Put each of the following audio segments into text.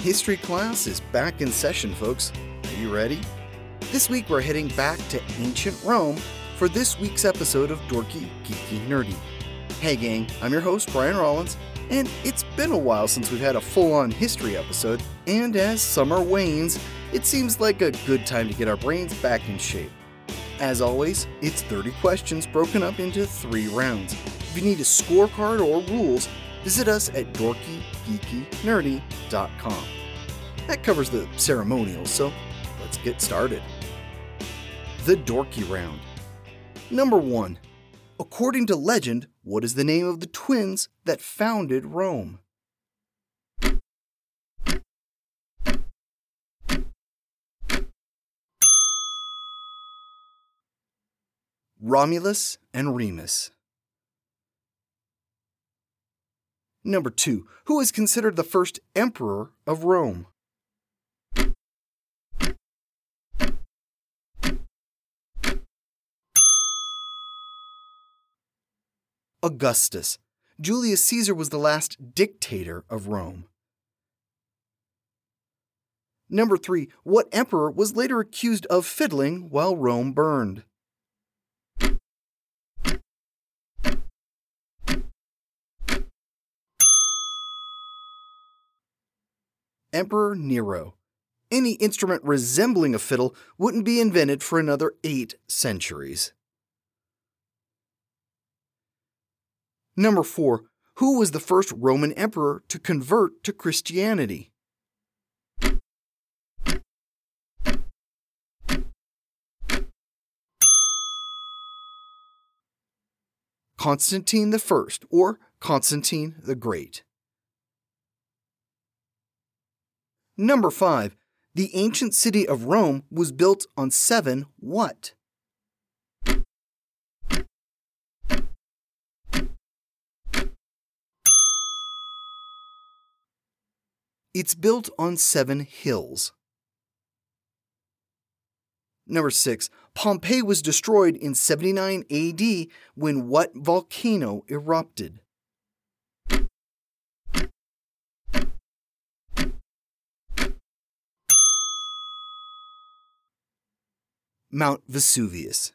History class is back in session, folks. Are you ready? This week we're heading back to ancient Rome for this week's episode of Dorky, Geeky, Nerdy. Hey, gang, I'm your host, Brian Rollins, and it's been a while since we've had a full on history episode, and as summer wanes, it seems like a good time to get our brains back in shape. As always, it's 30 questions broken up into three rounds. If you need a scorecard or rules, visit us at dorkygeekynerdy.com. That covers the ceremonial, so let's get started. The Dorky Round. Number 1. According to legend, what is the name of the twins that founded Rome? Romulus and Remus. Number 2. Who is considered the first emperor of Rome? Augustus. Julius Caesar was the last dictator of Rome. Number 3. What emperor was later accused of fiddling while Rome burned? Emperor Nero. Any instrument resembling a fiddle wouldn't be invented for another eight centuries. Number 4. Who was the first Roman emperor to convert to Christianity? Constantine I, or Constantine the Great. Number 5. The ancient city of Rome was built on seven what? It's built on seven hills. Number 6. Pompeii was destroyed in 79 AD when what volcano erupted? Mount Vesuvius.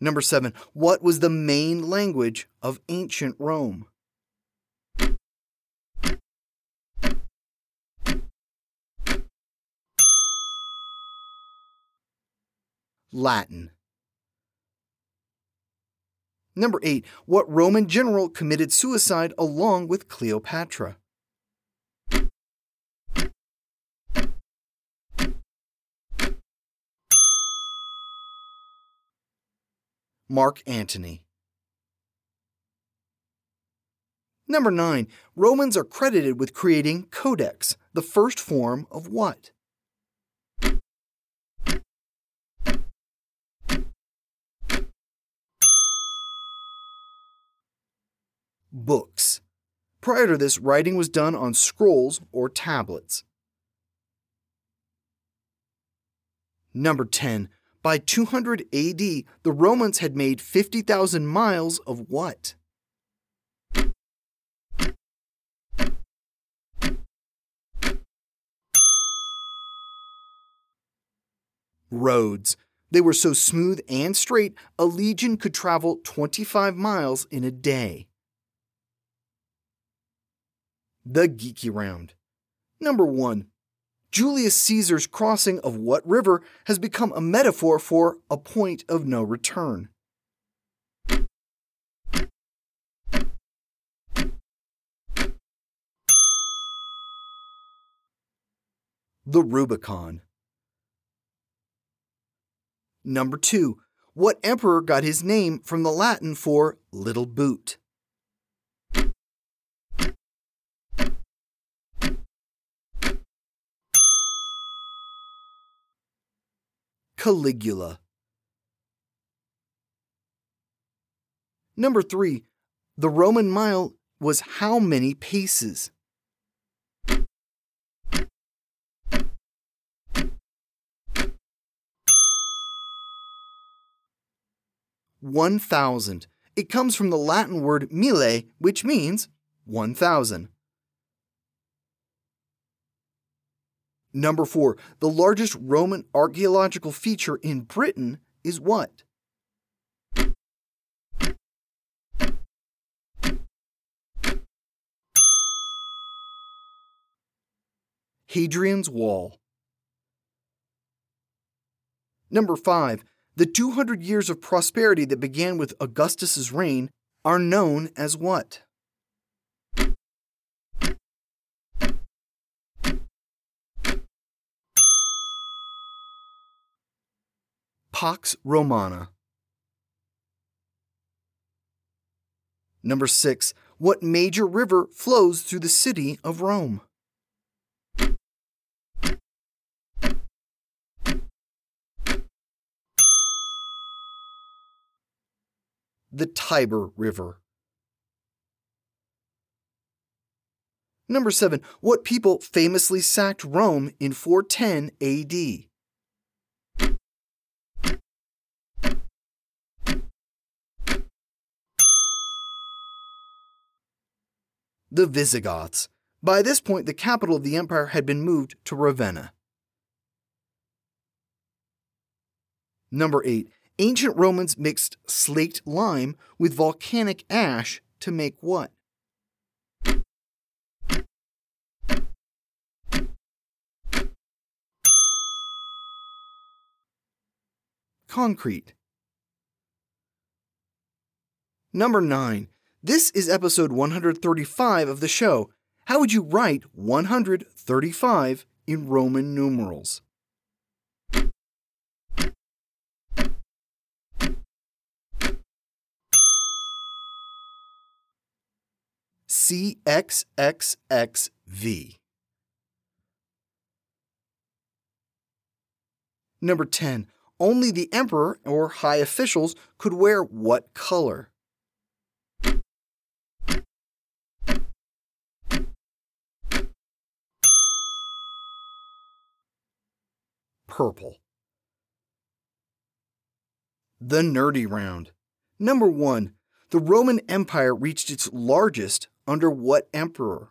Number 7. What was the main language of ancient Rome? Latin. Number 8. What Roman general committed suicide along with Cleopatra? Mark Antony. Number 9. Romans are credited with creating codex, the first form of what? Books. Prior to this, writing was done on scrolls or tablets. Number 10. By 200 AD, the Romans had made 50,000 miles of what? Roads. They were so smooth and straight, a legion could travel 25 miles in a day. The Geeky Round. Number 1. Julius Caesar's crossing of what river has become a metaphor for a point of no return? The Rubicon. Number 2. What emperor got his name from the Latin for little boot? Caligula. Number three, the Roman mile was how many paces? One thousand. It comes from the Latin word mille, which means one thousand. Number four, the largest Roman archaeological feature in Britain is what? Hadrian's Wall. Number 5. The 200 years of prosperity that began with Augustus's reign are known as what? Pax Romana. Number 6. What major river flows through the city of Rome? the Tiber River. Number 7. What people famously sacked Rome in 410 AD? The Visigoths. By this point, the capital of the empire had been moved to Ravenna. Number 8. Ancient Romans mixed slaked lime with volcanic ash to make what? Concrete. Number 9. This is episode 135 of the show. How would you write 135 in Roman numerals? CXXXV. Number 10. Only the emperor or high officials could wear what color? Purple. The Nerdy Round. Number 1. The Roman Empire reached its largest under what emperor?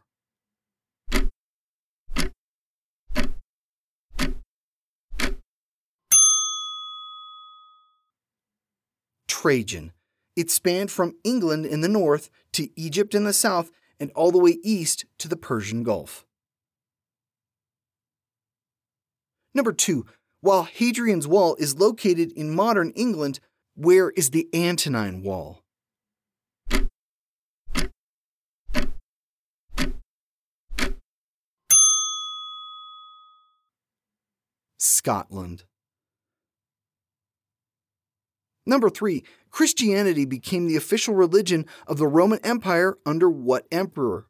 Trajan. It spanned from England in the north to Egypt in the south and all the way east to the Persian Gulf. Number two, while Hadrian's Wall is located in modern England, where is the Antonine Wall? Scotland. Number three, Christianity became the official religion of the Roman Empire under what emperor?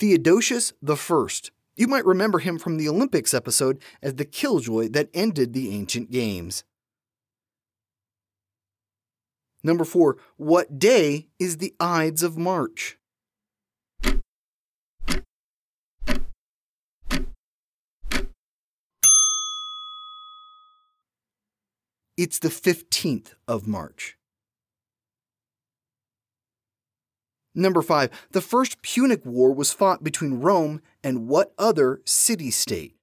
Theodosius I. You might remember him from the Olympics episode as the killjoy that ended the ancient games. Number four, what day is the Ides of March? It's the 15th of March. Number five, the First Punic War was fought between Rome and what other city state?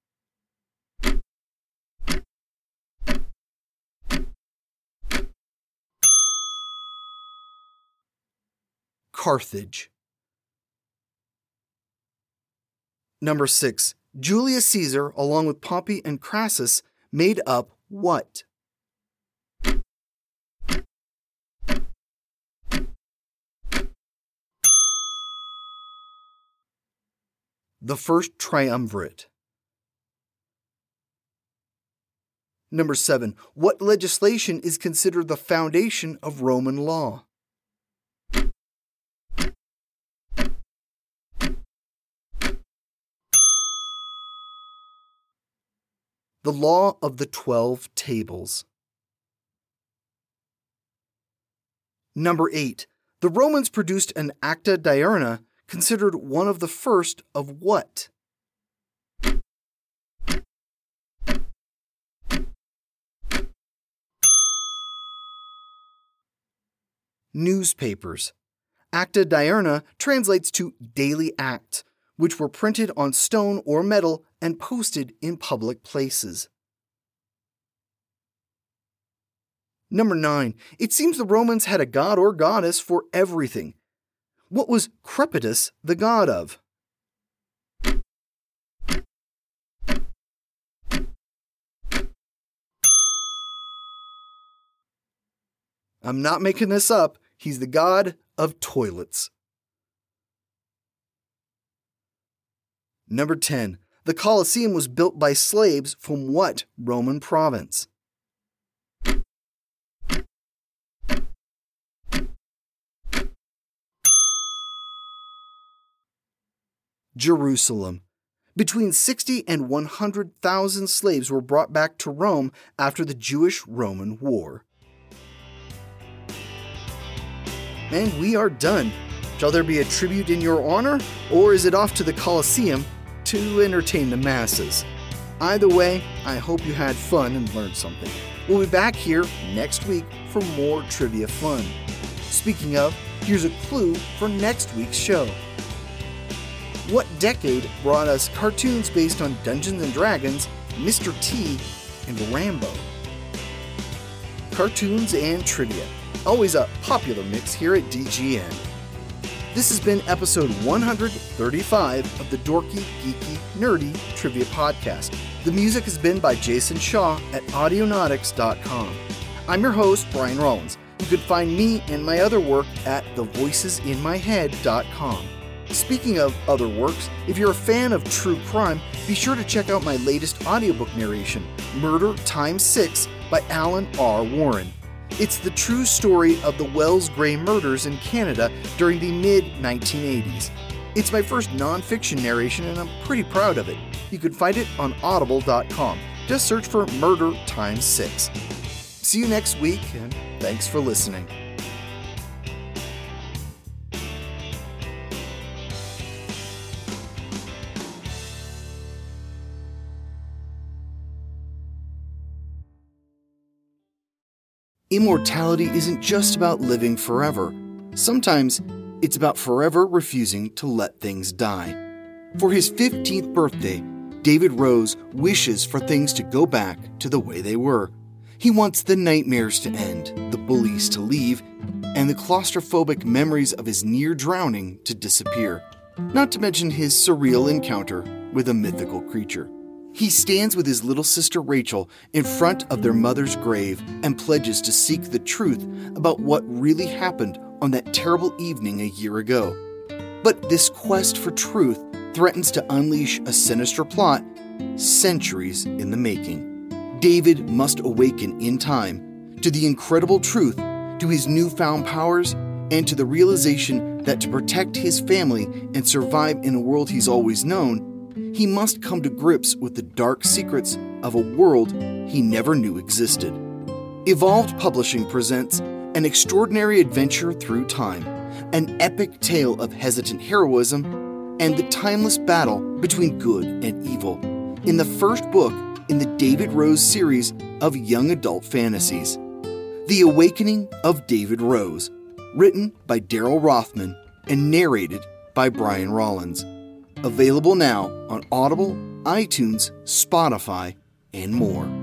Carthage. Number 6. Julius Caesar, along with Pompey and Crassus, made up what? The first triumvirate. Number 7. What legislation is considered the foundation of Roman law? the law of the Twelve Tables. Number 8. The Romans produced an Acta Diurna considered one of the first of what? Newspapers. Acta diurna translates to daily act, which were printed on stone or metal and posted in public places. Number 9. It seems the Romans had a god or goddess for everything. What was Crepitus the god of? I'm not making this up. He's the god of toilets. Number 10. The Colosseum was built by slaves from what Roman province? Jerusalem. Between 60 and 100,000 slaves were brought back to Rome after the Jewish Roman War. And we are done. Shall there be a tribute in your honor, or is it off to the Colosseum to entertain the masses? Either way, I hope you had fun and learned something. We'll be back here next week for more trivia fun. Speaking of, here's a clue for next week's show. What decade brought us cartoons based on Dungeons and Dragons, Mr. T, and Rambo? Cartoons and trivia. Always a popular mix here at DGN. This has been episode 135 of the Dorky, Geeky, Nerdy Trivia Podcast. The music has been by Jason Shaw at Audionautix.com. I'm your host, Brian Rollins. You can find me and my other work at thevoicesinmyhead.com. Speaking of other works, if you're a fan of true crime, be sure to check out my latest audiobook narration, Murder Times 6 by Alan R. Warren. It's the true story of the Wells Gray murders in Canada during the mid 1980s. It's my first nonfiction narration, and I'm pretty proud of it. You can find it on audible.com. Just search for Murder Times 6. See you next week, and thanks for listening. Immortality isn't just about living forever. Sometimes it's about forever refusing to let things die. For his 15th birthday, David Rose wishes for things to go back to the way they were. He wants the nightmares to end, the bullies to leave, and the claustrophobic memories of his near drowning to disappear, not to mention his surreal encounter with a mythical creature. He stands with his little sister Rachel in front of their mother's grave and pledges to seek the truth about what really happened on that terrible evening a year ago. But this quest for truth threatens to unleash a sinister plot centuries in the making. David must awaken in time to the incredible truth, to his newfound powers, and to the realization that to protect his family and survive in a world he's always known, he must come to grips with the dark secrets of a world he never knew existed. Evolved Publishing presents an extraordinary adventure through time, an epic tale of hesitant heroism, and the timeless battle between good and evil, in the first book in the David Rose series of young adult fantasies. The Awakening of David Rose, written by Daryl Rothman and narrated by Brian Rollins. Available now on Audible, iTunes, Spotify, and more.